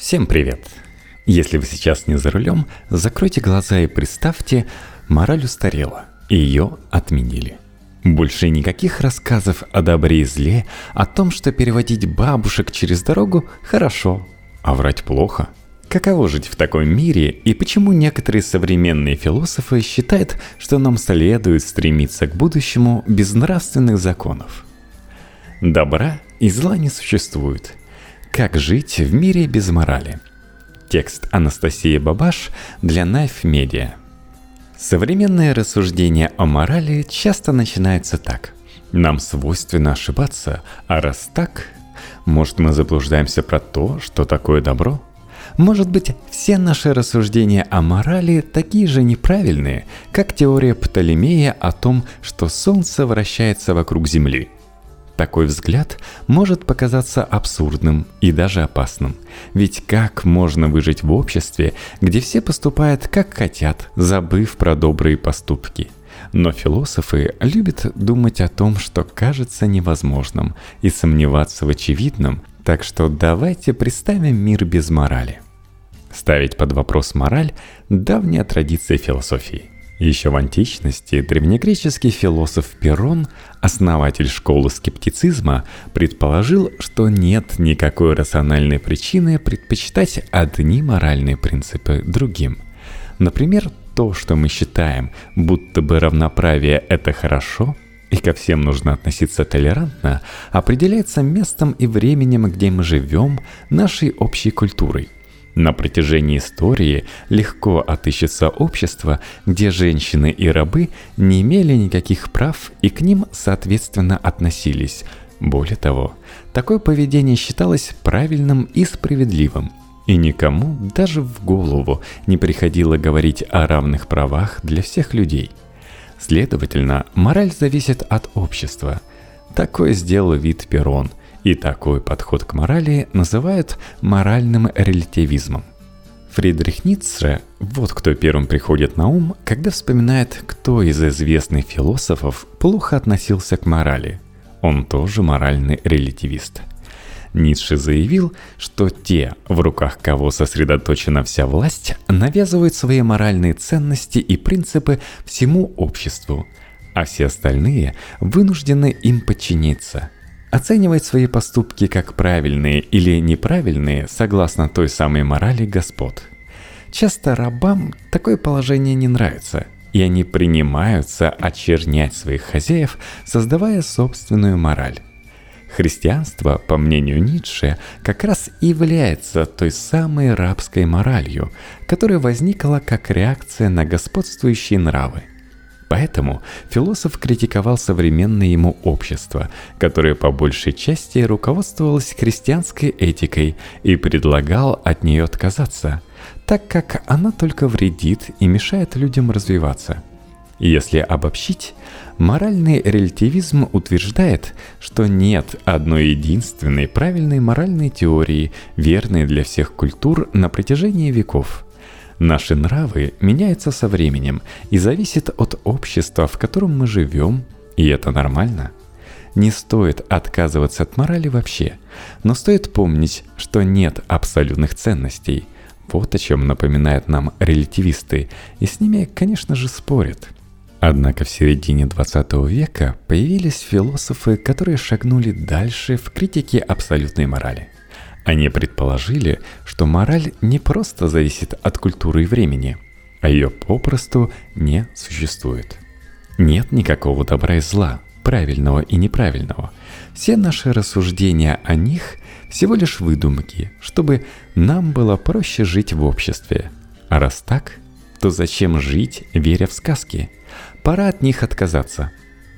Всем привет! Если вы сейчас не за рулем, закройте глаза и представьте, мораль устарела, и ее отменили. Больше никаких рассказов о добре и зле, о том, что переводить бабушек через дорогу хорошо, а врать плохо. Каково жить в таком мире и почему некоторые современные философы считают, что нам следует стремиться к будущему без нравственных законов? Добра и зла не существует – как жить в мире без морали? Текст Анастасии Бабаш для Knife Media. Современные рассуждения о морали часто начинаются так. Нам свойственно ошибаться, а раз так, может мы заблуждаемся про то, что такое добро? Может быть, все наши рассуждения о морали такие же неправильные, как теория Птолемея о том, что Солнце вращается вокруг Земли – такой взгляд может показаться абсурдным и даже опасным. Ведь как можно выжить в обществе, где все поступают как хотят, забыв про добрые поступки? Но философы любят думать о том, что кажется невозможным, и сомневаться в очевидном, так что давайте представим мир без морали. Ставить под вопрос мораль – давняя традиция философии – еще в античности древнегреческий философ Перрон, основатель школы скептицизма, предположил, что нет никакой рациональной причины предпочитать одни моральные принципы другим. Например, то, что мы считаем, будто бы равноправие – это хорошо, и ко всем нужно относиться толерантно, определяется местом и временем, где мы живем, нашей общей культурой – на протяжении истории легко отыщется общество, где женщины и рабы не имели никаких прав и к ним соответственно относились. Более того, такое поведение считалось правильным и справедливым, и никому даже в голову не приходило говорить о равных правах для всех людей. Следовательно, мораль зависит от общества. Такое сделал вид Перрон – и такой подход к морали называют моральным релятивизмом. Фридрих Ницше – вот кто первым приходит на ум, когда вспоминает, кто из известных философов плохо относился к морали. Он тоже моральный релятивист. Ницше заявил, что те, в руках кого сосредоточена вся власть, навязывают свои моральные ценности и принципы всему обществу, а все остальные вынуждены им подчиниться – Оценивать свои поступки как правильные или неправильные согласно той самой морали господ. Часто рабам такое положение не нравится, и они принимаются очернять своих хозяев, создавая собственную мораль. Христианство, по мнению Ницше, как раз и является той самой рабской моралью, которая возникла как реакция на господствующие нравы. Поэтому философ критиковал современное ему общество, которое по большей части руководствовалось христианской этикой и предлагал от нее отказаться, так как она только вредит и мешает людям развиваться. Если обобщить, моральный релятивизм утверждает, что нет одной единственной правильной моральной теории, верной для всех культур на протяжении веков – Наши нравы меняются со временем и зависят от общества, в котором мы живем, и это нормально. Не стоит отказываться от морали вообще, но стоит помнить, что нет абсолютных ценностей. Вот о чем напоминают нам релятивисты, и с ними, конечно же, спорят. Однако в середине 20 века появились философы, которые шагнули дальше в критике абсолютной морали – они предположили, что мораль не просто зависит от культуры и времени, а ее попросту не существует. Нет никакого добра и зла, правильного и неправильного. Все наши рассуждения о них всего лишь выдумки, чтобы нам было проще жить в обществе. А раз так, то зачем жить, веря в сказки? Пора от них отказаться.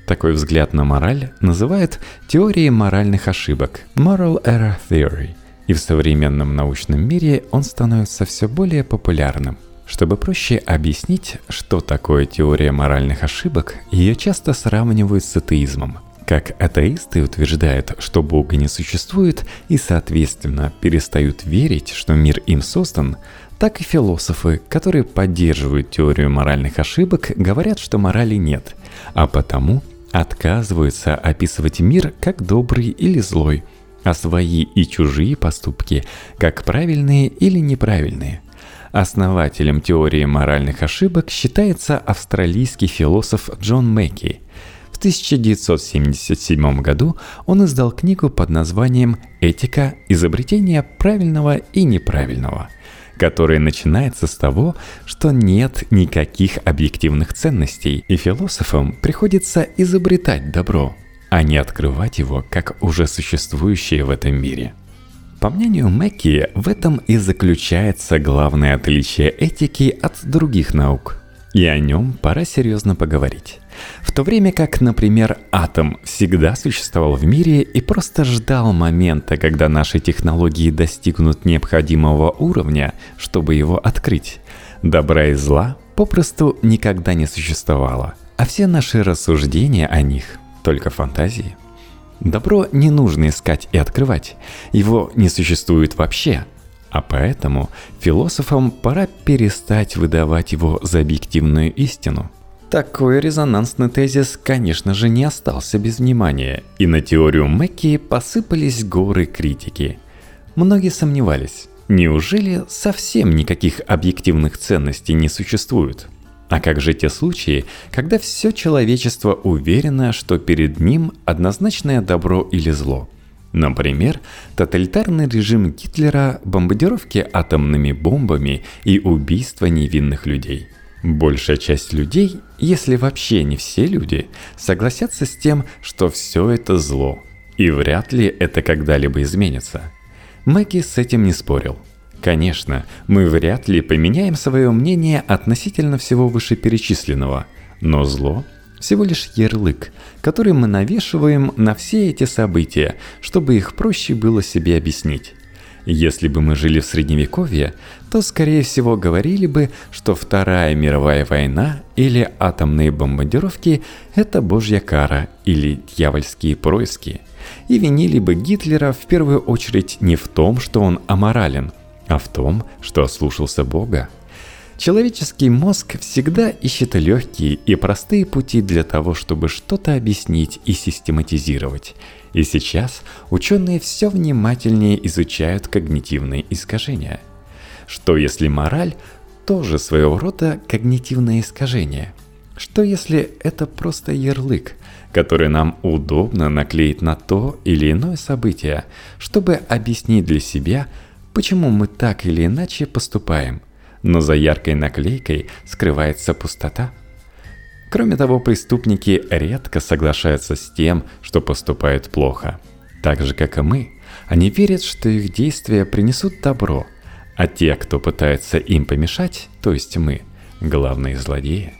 Такой взгляд на мораль называют теорией моральных ошибок – Moral Error Theory – и в современном научном мире он становится все более популярным. Чтобы проще объяснить, что такое теория моральных ошибок, ее часто сравнивают с атеизмом. Как атеисты утверждают, что Бога не существует и, соответственно, перестают верить, что мир им создан, так и философы, которые поддерживают теорию моральных ошибок, говорят, что морали нет, а потому отказываются описывать мир как добрый или злой – а свои и чужие поступки как правильные или неправильные. Основателем теории моральных ошибок считается австралийский философ Джон Мэкки. В 1977 году он издал книгу под названием «Этика. Изобретение правильного и неправильного», которая начинается с того, что нет никаких объективных ценностей, и философам приходится изобретать добро, а не открывать его как уже существующее в этом мире – по мнению Мэкки, в этом и заключается главное отличие этики от других наук. И о нем пора серьезно поговорить. В то время как, например, атом всегда существовал в мире и просто ждал момента, когда наши технологии достигнут необходимого уровня, чтобы его открыть, добра и зла попросту никогда не существовало, а все наши рассуждения о них – только фантазии – Добро не нужно искать и открывать, его не существует вообще. А поэтому философам пора перестать выдавать его за объективную истину. Такой резонансный тезис, конечно же, не остался без внимания, и на теорию Мэкки посыпались горы критики. Многие сомневались, неужели совсем никаких объективных ценностей не существует? А как же те случаи, когда все человечество уверено, что перед ним однозначное добро или зло? Например, тоталитарный режим Гитлера, бомбардировки атомными бомбами и убийство невинных людей. Большая часть людей, если вообще не все люди, согласятся с тем, что все это зло, и вряд ли это когда-либо изменится. Мэки с этим не спорил – Конечно, мы вряд ли поменяем свое мнение относительно всего вышеперечисленного, но зло – всего лишь ярлык, который мы навешиваем на все эти события, чтобы их проще было себе объяснить. Если бы мы жили в Средневековье, то, скорее всего, говорили бы, что Вторая мировая война или атомные бомбардировки – это божья кара или дьявольские происки. И винили бы Гитлера в первую очередь не в том, что он аморален – а в том, что ослушался Бога. Человеческий мозг всегда ищет легкие и простые пути для того, чтобы что-то объяснить и систематизировать. И сейчас ученые все внимательнее изучают когнитивные искажения. Что если мораль тоже своего рода когнитивное искажение? Что если это просто ярлык, который нам удобно наклеить на то или иное событие, чтобы объяснить для себя – почему мы так или иначе поступаем, но за яркой наклейкой скрывается пустота. Кроме того, преступники редко соглашаются с тем, что поступают плохо. Так же, как и мы, они верят, что их действия принесут добро, а те, кто пытается им помешать, то есть мы, главные злодеи.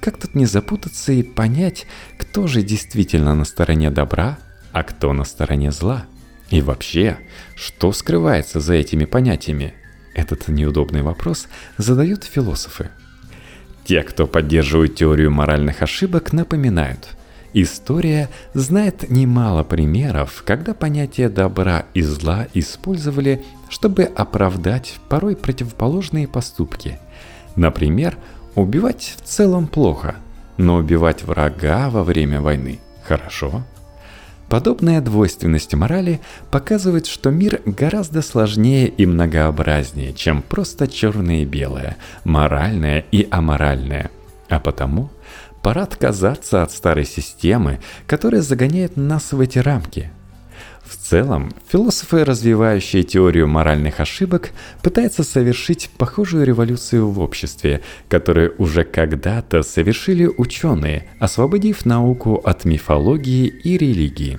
Как тут не запутаться и понять, кто же действительно на стороне добра, а кто на стороне зла – и вообще, что скрывается за этими понятиями? Этот неудобный вопрос задают философы. Те, кто поддерживает теорию моральных ошибок, напоминают. История знает немало примеров, когда понятие добра и зла использовали, чтобы оправдать порой противоположные поступки. Например, убивать в целом плохо, но убивать врага во время войны хорошо – Подобная двойственность морали показывает, что мир гораздо сложнее и многообразнее, чем просто черное и белое, моральное и аморальное. А потому пора отказаться от старой системы, которая загоняет нас в эти рамки – в целом, философы, развивающие теорию моральных ошибок, пытаются совершить похожую революцию в обществе, которую уже когда-то совершили ученые, освободив науку от мифологии и религии.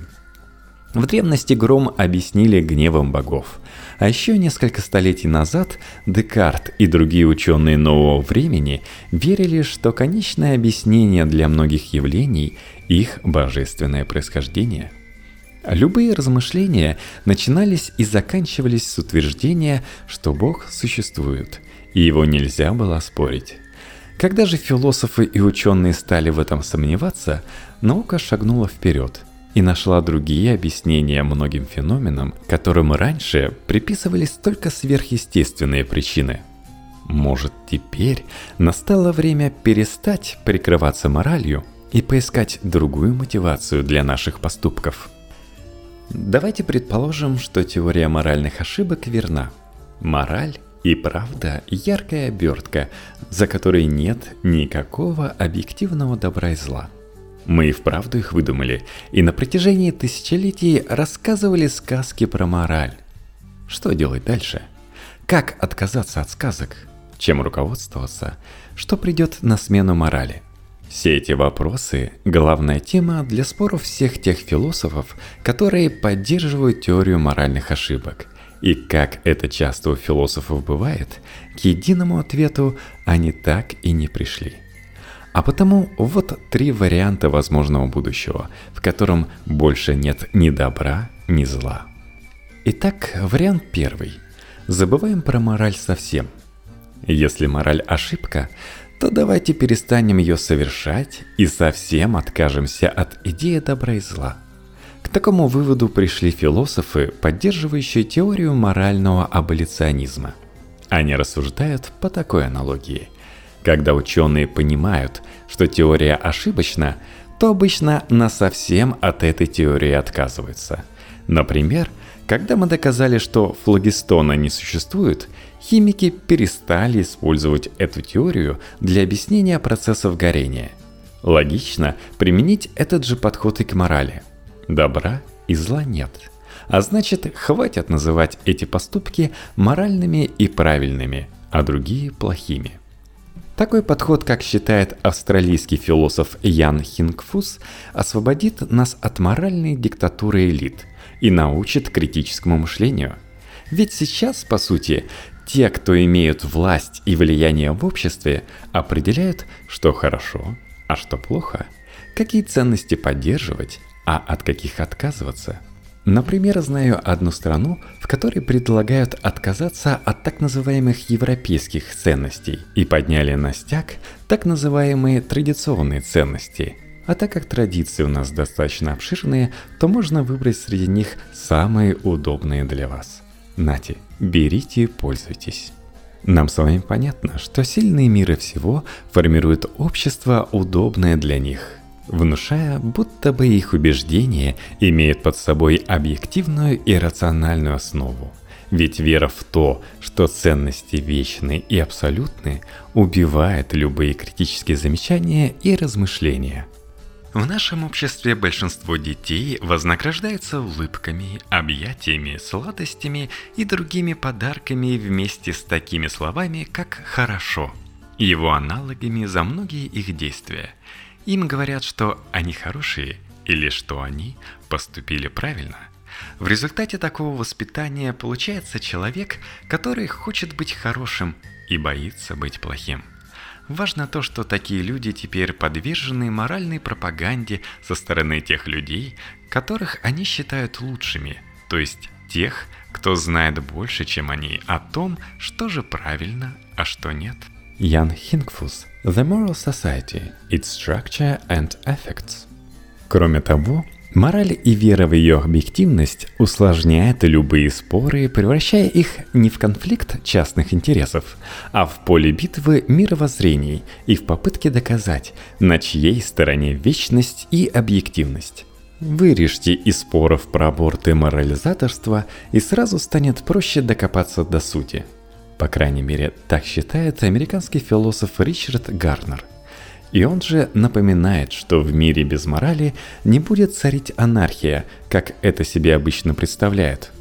В древности гром объяснили гневом богов. А еще несколько столетий назад Декарт и другие ученые нового времени верили, что конечное объяснение для многих явлений – их божественное происхождение – Любые размышления начинались и заканчивались с утверждения, что Бог существует, и его нельзя было спорить. Когда же философы и ученые стали в этом сомневаться, наука шагнула вперед и нашла другие объяснения многим феноменам, которым раньше приписывались только сверхъестественные причины. Может, теперь настало время перестать прикрываться моралью и поискать другую мотивацию для наших поступков – Давайте предположим, что теория моральных ошибок верна. Мораль и правда яркая обертка, за которой нет никакого объективного добра и зла. Мы и вправду их выдумали, и на протяжении тысячелетий рассказывали сказки про мораль. Что делать дальше? Как отказаться от сказок? Чем руководствоваться? Что придет на смену морали? Все эти вопросы – главная тема для споров всех тех философов, которые поддерживают теорию моральных ошибок. И как это часто у философов бывает, к единому ответу они так и не пришли. А потому вот три варианта возможного будущего, в котором больше нет ни добра, ни зла. Итак, вариант первый. Забываем про мораль совсем. Если мораль ошибка, то давайте перестанем ее совершать и совсем откажемся от идеи добра и зла. К такому выводу пришли философы, поддерживающие теорию морального аболиционизма. Они рассуждают по такой аналогии. Когда ученые понимают, что теория ошибочна, то обычно насовсем от этой теории отказываются. Например, когда мы доказали, что флогистона не существует, химики перестали использовать эту теорию для объяснения процессов горения. Логично применить этот же подход и к морали. Добра и зла нет. А значит, хватит называть эти поступки моральными и правильными, а другие плохими. Такой подход, как считает австралийский философ Ян Хингфус, освободит нас от моральной диктатуры элит и научит критическому мышлению. Ведь сейчас, по сути, те, кто имеют власть и влияние в обществе, определяют, что хорошо, а что плохо, какие ценности поддерживать, а от каких отказываться. Например, знаю одну страну, в которой предлагают отказаться от так называемых европейских ценностей и подняли на стяг так называемые традиционные ценности. А так как традиции у нас достаточно обширные, то можно выбрать среди них самые удобные для вас – Нате, берите и пользуйтесь. Нам с вами понятно, что сильные мира всего формируют общество, удобное для них, внушая, будто бы их убеждения имеют под собой объективную и рациональную основу. Ведь вера в то, что ценности вечны и абсолютны, убивает любые критические замечания и размышления – в нашем обществе большинство детей вознаграждаются улыбками, объятиями, сладостями и другими подарками вместе с такими словами, как «хорошо», его аналогами за многие их действия. Им говорят, что они хорошие или что они поступили правильно. В результате такого воспитания получается человек, который хочет быть хорошим и боится быть плохим – Важно то, что такие люди теперь подвержены моральной пропаганде со стороны тех людей, которых они считают лучшими, то есть тех, кто знает больше, чем они, о том, что же правильно, а что нет. Ян Хингфус The Moral Society, Its Structure and Effects. Кроме того, Мораль и вера в ее объективность усложняет любые споры, превращая их не в конфликт частных интересов, а в поле битвы мировоззрений и в попытке доказать, на чьей стороне вечность и объективность. Вырежьте из споров про аборты морализаторство, и сразу станет проще докопаться до сути. По крайней мере, так считает американский философ Ричард Гарнер – и он же напоминает, что в мире без морали не будет царить анархия, как это себе обычно представляют.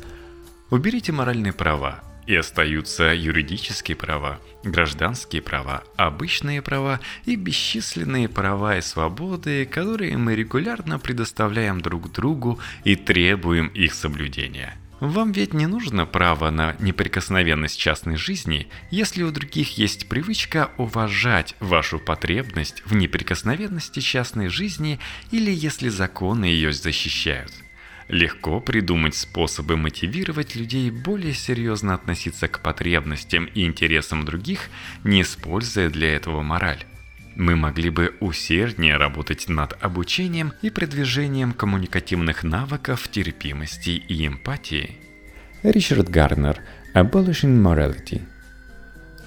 Уберите моральные права, и остаются юридические права, гражданские права, обычные права и бесчисленные права и свободы, которые мы регулярно предоставляем друг другу и требуем их соблюдения – вам ведь не нужно право на неприкосновенность частной жизни, если у других есть привычка уважать вашу потребность в неприкосновенности частной жизни или если законы ее защищают. Легко придумать способы мотивировать людей более серьезно относиться к потребностям и интересам других, не используя для этого мораль мы могли бы усерднее работать над обучением и продвижением коммуникативных навыков терпимости и эмпатии. Ричард Гарнер «Abolishing Morality»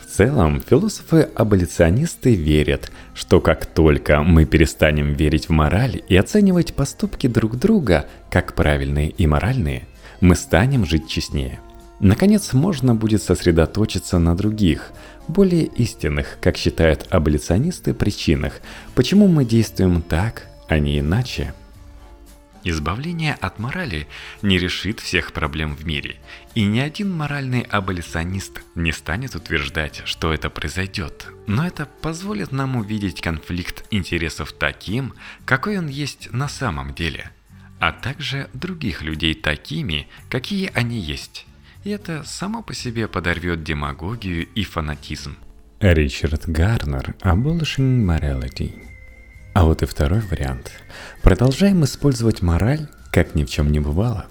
В целом, философы-аболиционисты верят, что как только мы перестанем верить в мораль и оценивать поступки друг друга как правильные и моральные, мы станем жить честнее. Наконец, можно будет сосредоточиться на других, более истинных, как считают аболиционисты, причинах, почему мы действуем так, а не иначе – Избавление от морали не решит всех проблем в мире, и ни один моральный аболиционист не станет утверждать, что это произойдет, но это позволит нам увидеть конфликт интересов таким, какой он есть на самом деле, а также других людей такими, какие они есть. И это само по себе подорвет демагогию и фанатизм. Ричард Гарнер «Abolishing Morality» А вот и второй вариант. Продолжаем использовать мораль, как ни в чем не бывало.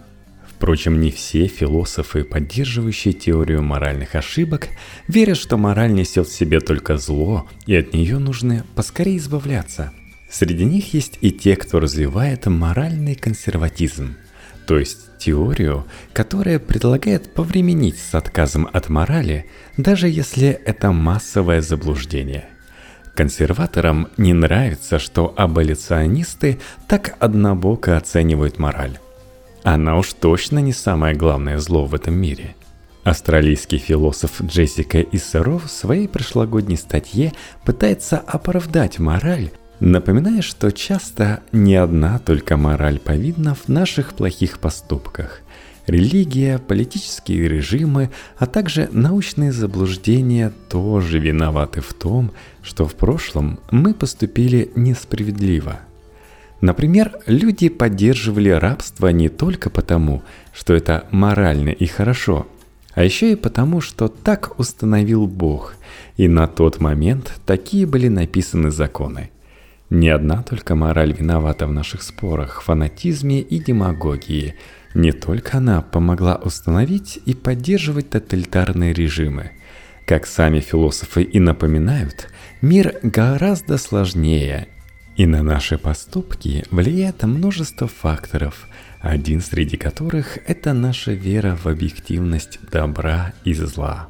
Впрочем, не все философы, поддерживающие теорию моральных ошибок, верят, что мораль несет в себе только зло, и от нее нужно поскорее избавляться. Среди них есть и те, кто развивает моральный консерватизм, то есть теорию, которая предлагает повременить с отказом от морали, даже если это массовое заблуждение – Консерваторам не нравится, что аболиционисты так однобоко оценивают мораль. Она уж точно не самое главное зло в этом мире. Австралийский философ Джессика Иссеров в своей прошлогодней статье пытается оправдать мораль, напоминая, что часто не одна только мораль повидна в наших плохих поступках – Религия, политические режимы, а также научные заблуждения тоже виноваты в том, что в прошлом мы поступили несправедливо. Например, люди поддерживали рабство не только потому, что это морально и хорошо, а еще и потому, что так установил Бог, и на тот момент такие были написаны законы. Не одна только мораль виновата в наших спорах, фанатизме и демагогии – не только она помогла установить и поддерживать тоталитарные режимы. Как сами философы и напоминают, мир гораздо сложнее, и на наши поступки влияет множество факторов, один среди которых – это наша вера в объективность добра и зла.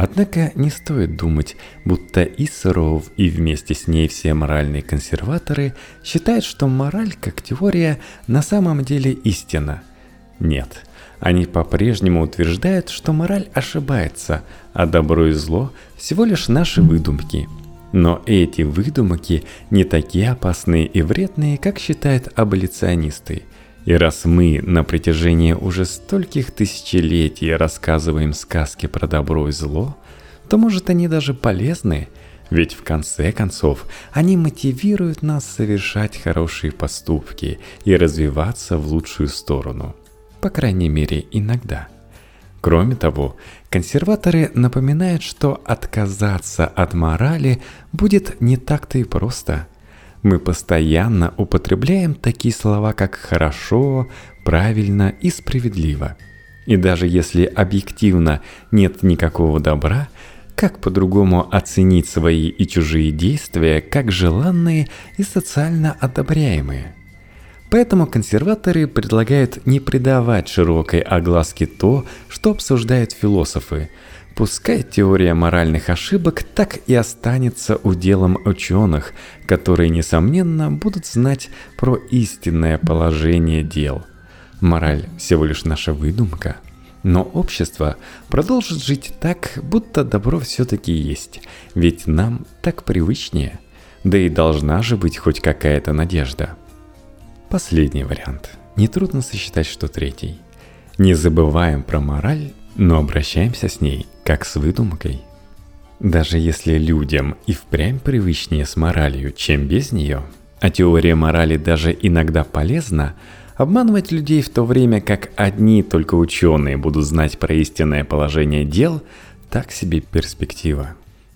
Однако не стоит думать, будто и Сыров, и вместе с ней все моральные консерваторы считают, что мораль как теория на самом деле истина. Нет, они по-прежнему утверждают, что мораль ошибается, а добро и зло всего лишь наши выдумки. Но эти выдумки не такие опасные и вредные, как считают аболиционисты – и раз мы на протяжении уже стольких тысячелетий рассказываем сказки про добро и зло, то может они даже полезны, ведь в конце концов они мотивируют нас совершать хорошие поступки и развиваться в лучшую сторону. По крайней мере, иногда. Кроме того, консерваторы напоминают, что отказаться от морали будет не так-то и просто – мы постоянно употребляем такие слова, как «хорошо», «правильно» и «справедливо». И даже если объективно нет никакого добра, как по-другому оценить свои и чужие действия как желанные и социально одобряемые? Поэтому консерваторы предлагают не придавать широкой огласке то, что обсуждают философы – Пускай теория моральных ошибок так и останется уделом ученых, которые, несомненно, будут знать про истинное положение дел. Мораль всего лишь наша выдумка. Но общество продолжит жить так, будто добро все-таки есть, ведь нам так привычнее. Да и должна же быть хоть какая-то надежда. Последний вариант. Нетрудно сосчитать, что третий. Не забываем про мораль но обращаемся с ней как с выдумкой. Даже если людям и впрямь привычнее с моралью, чем без нее, а теория морали даже иногда полезна, обманывать людей в то время, как одни только ученые будут знать про истинное положение дел, так себе перспектива.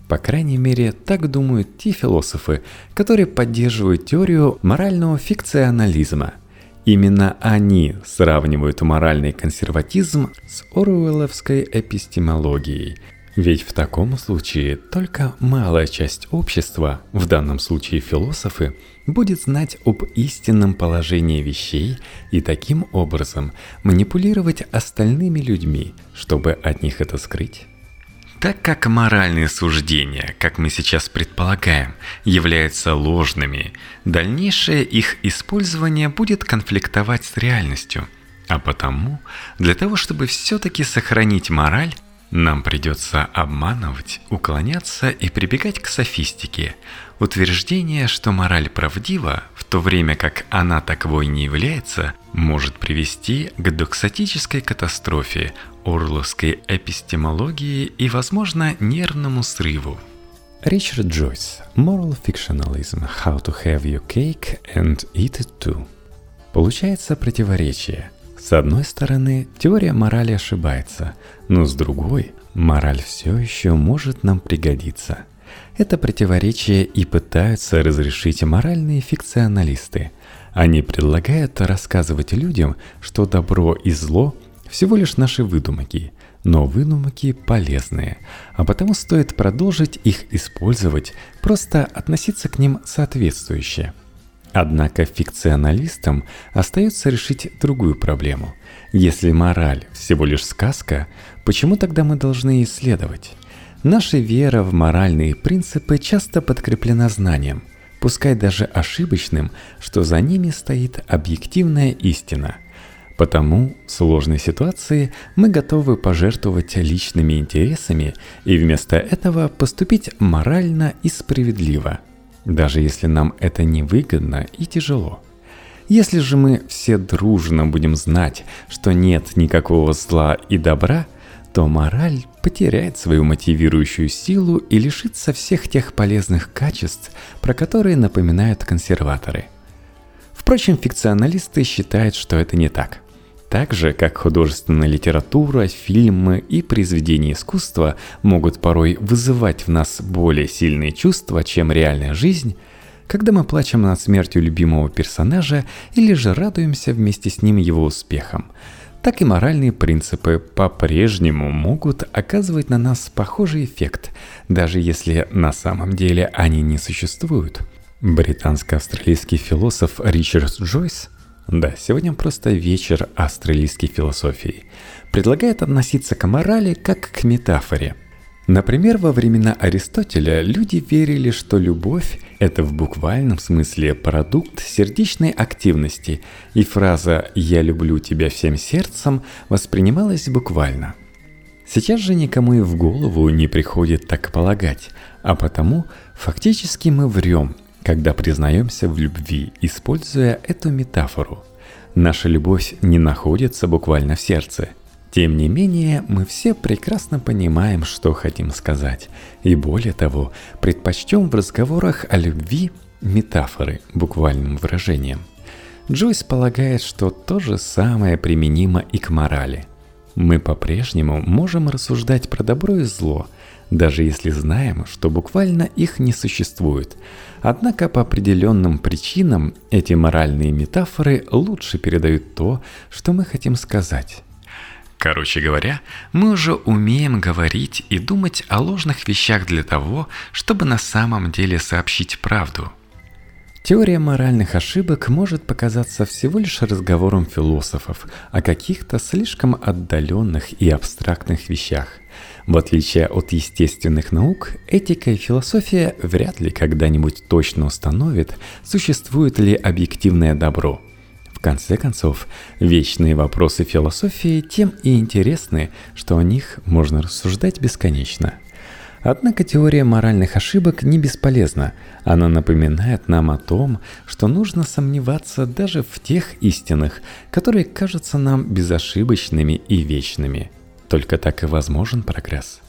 По крайней мере, так думают те философы, которые поддерживают теорию морального фикционализма – Именно они сравнивают моральный консерватизм с оруэлловской эпистемологией. Ведь в таком случае только малая часть общества, в данном случае философы, будет знать об истинном положении вещей и таким образом манипулировать остальными людьми, чтобы от них это скрыть. Так как моральные суждения, как мы сейчас предполагаем, являются ложными, дальнейшее их использование будет конфликтовать с реальностью. А потому, для того, чтобы все-таки сохранить мораль, нам придется обманывать, уклоняться и прибегать к софистике. Утверждение, что мораль правдива, в то время как она таковой не является, может привести к доксатической катастрофе, орловской эпистемологии и, возможно, нервному срыву. Ричард Джойс. Moral Fictionalism. How to have your cake and eat it too. Получается противоречие. С одной стороны, теория морали ошибается, но с другой, мораль все еще может нам пригодиться. Это противоречие и пытаются разрешить моральные фикционалисты. Они предлагают рассказывать людям, что добро и зло всего лишь наши выдумки, но выдумки полезные, а потому стоит продолжить их использовать, просто относиться к ним соответствующе – Однако фикционалистам остается решить другую проблему. Если мораль всего лишь сказка, почему тогда мы должны исследовать? Наша вера в моральные принципы часто подкреплена знанием, пускай даже ошибочным, что за ними стоит объективная истина. Потому в сложной ситуации мы готовы пожертвовать личными интересами и вместо этого поступить морально и справедливо – даже если нам это невыгодно и тяжело. Если же мы все дружно будем знать, что нет никакого зла и добра, то мораль потеряет свою мотивирующую силу и лишится всех тех полезных качеств, про которые напоминают консерваторы. Впрочем, фикционалисты считают, что это не так. Так же, как художественная литература, фильмы и произведения искусства могут порой вызывать в нас более сильные чувства, чем реальная жизнь, когда мы плачем над смертью любимого персонажа или же радуемся вместе с ним его успехам, так и моральные принципы по-прежнему могут оказывать на нас похожий эффект, даже если на самом деле они не существуют. Британско-австралийский философ Ричард Джойс да, сегодня просто вечер австралийской философии. Предлагает относиться к морали как к метафоре. Например, во времена Аристотеля люди верили, что любовь – это в буквальном смысле продукт сердечной активности, и фраза «я люблю тебя всем сердцем» воспринималась буквально. Сейчас же никому и в голову не приходит так полагать, а потому фактически мы врем, когда признаемся в любви, используя эту метафору. Наша любовь не находится буквально в сердце. Тем не менее, мы все прекрасно понимаем, что хотим сказать. И более того, предпочтем в разговорах о любви метафоры буквальным выражением. Джойс полагает, что то же самое применимо и к морали. Мы по-прежнему можем рассуждать про добро и зло, даже если знаем, что буквально их не существует – Однако по определенным причинам эти моральные метафоры лучше передают то, что мы хотим сказать. Короче говоря, мы уже умеем говорить и думать о ложных вещах для того, чтобы на самом деле сообщить правду. Теория моральных ошибок может показаться всего лишь разговором философов о каких-то слишком отдаленных и абстрактных вещах. В отличие от естественных наук, этика и философия вряд ли когда-нибудь точно установят, существует ли объективное добро. В конце концов, вечные вопросы философии тем и интересны, что о них можно рассуждать бесконечно. Однако теория моральных ошибок не бесполезна. Она напоминает нам о том, что нужно сомневаться даже в тех истинах, которые кажутся нам безошибочными и вечными – только так и возможен прогресс.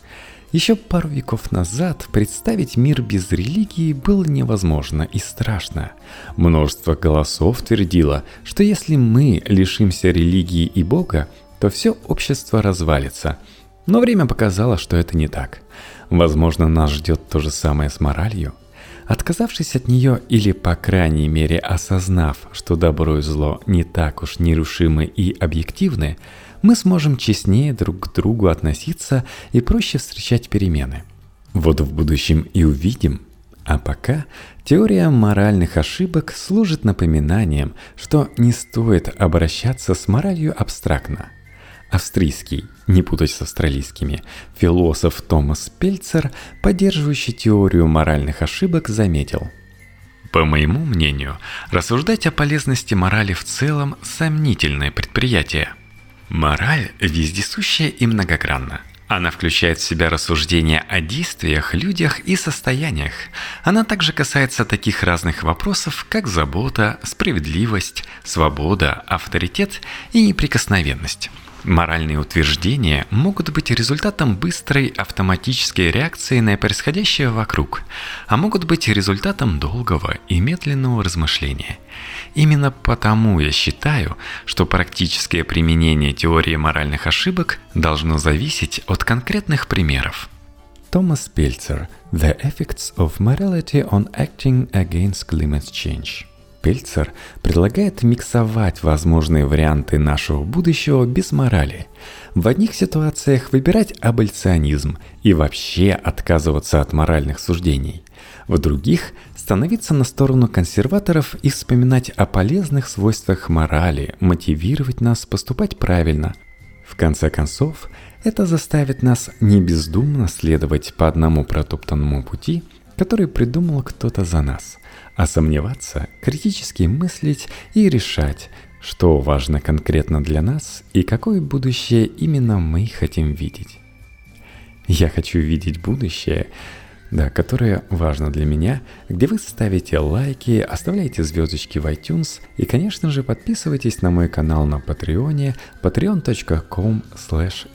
Еще пару веков назад представить мир без религии было невозможно и страшно. Множество голосов твердило, что если мы лишимся религии и Бога, то все общество развалится. Но время показало, что это не так. Возможно, нас ждет то же самое с моралью. Отказавшись от нее или, по крайней мере, осознав, что добро и зло не так уж нерушимы и объективны, мы сможем честнее друг к другу относиться и проще встречать перемены. Вот в будущем и увидим. А пока теория моральных ошибок служит напоминанием, что не стоит обращаться с моралью абстрактно. Австрийский, не путать с австралийскими, философ Томас Пельцер, поддерживающий теорию моральных ошибок, заметил – по моему мнению, рассуждать о полезности морали в целом – сомнительное предприятие. Мораль вездесущая и многогранна – она включает в себя рассуждения о действиях, людях и состояниях. Она также касается таких разных вопросов, как забота, справедливость, свобода, авторитет и неприкосновенность. Моральные утверждения могут быть результатом быстрой автоматической реакции на происходящее вокруг, а могут быть результатом долгого и медленного размышления. Именно потому я считаю, что практическое применение теории моральных ошибок должно зависеть от конкретных примеров. Томас Пельцер «The Effects of Morality on Acting Against Climate Change» Пельцер предлагает миксовать возможные варианты нашего будущего без морали. В одних ситуациях выбирать аболиционизм и вообще отказываться от моральных суждений. В других – становиться на сторону консерваторов и вспоминать о полезных свойствах морали, мотивировать нас поступать правильно. В конце концов, это заставит нас не бездумно следовать по одному протоптанному пути, который придумал кто-то за нас – а сомневаться, критически мыслить и решать, что важно конкретно для нас и какое будущее именно мы хотим видеть. Я хочу видеть будущее, да, которое важно для меня, где вы ставите лайки, оставляете звездочки в iTunes и, конечно же, подписывайтесь на мой канал на Патреоне patreon.com slash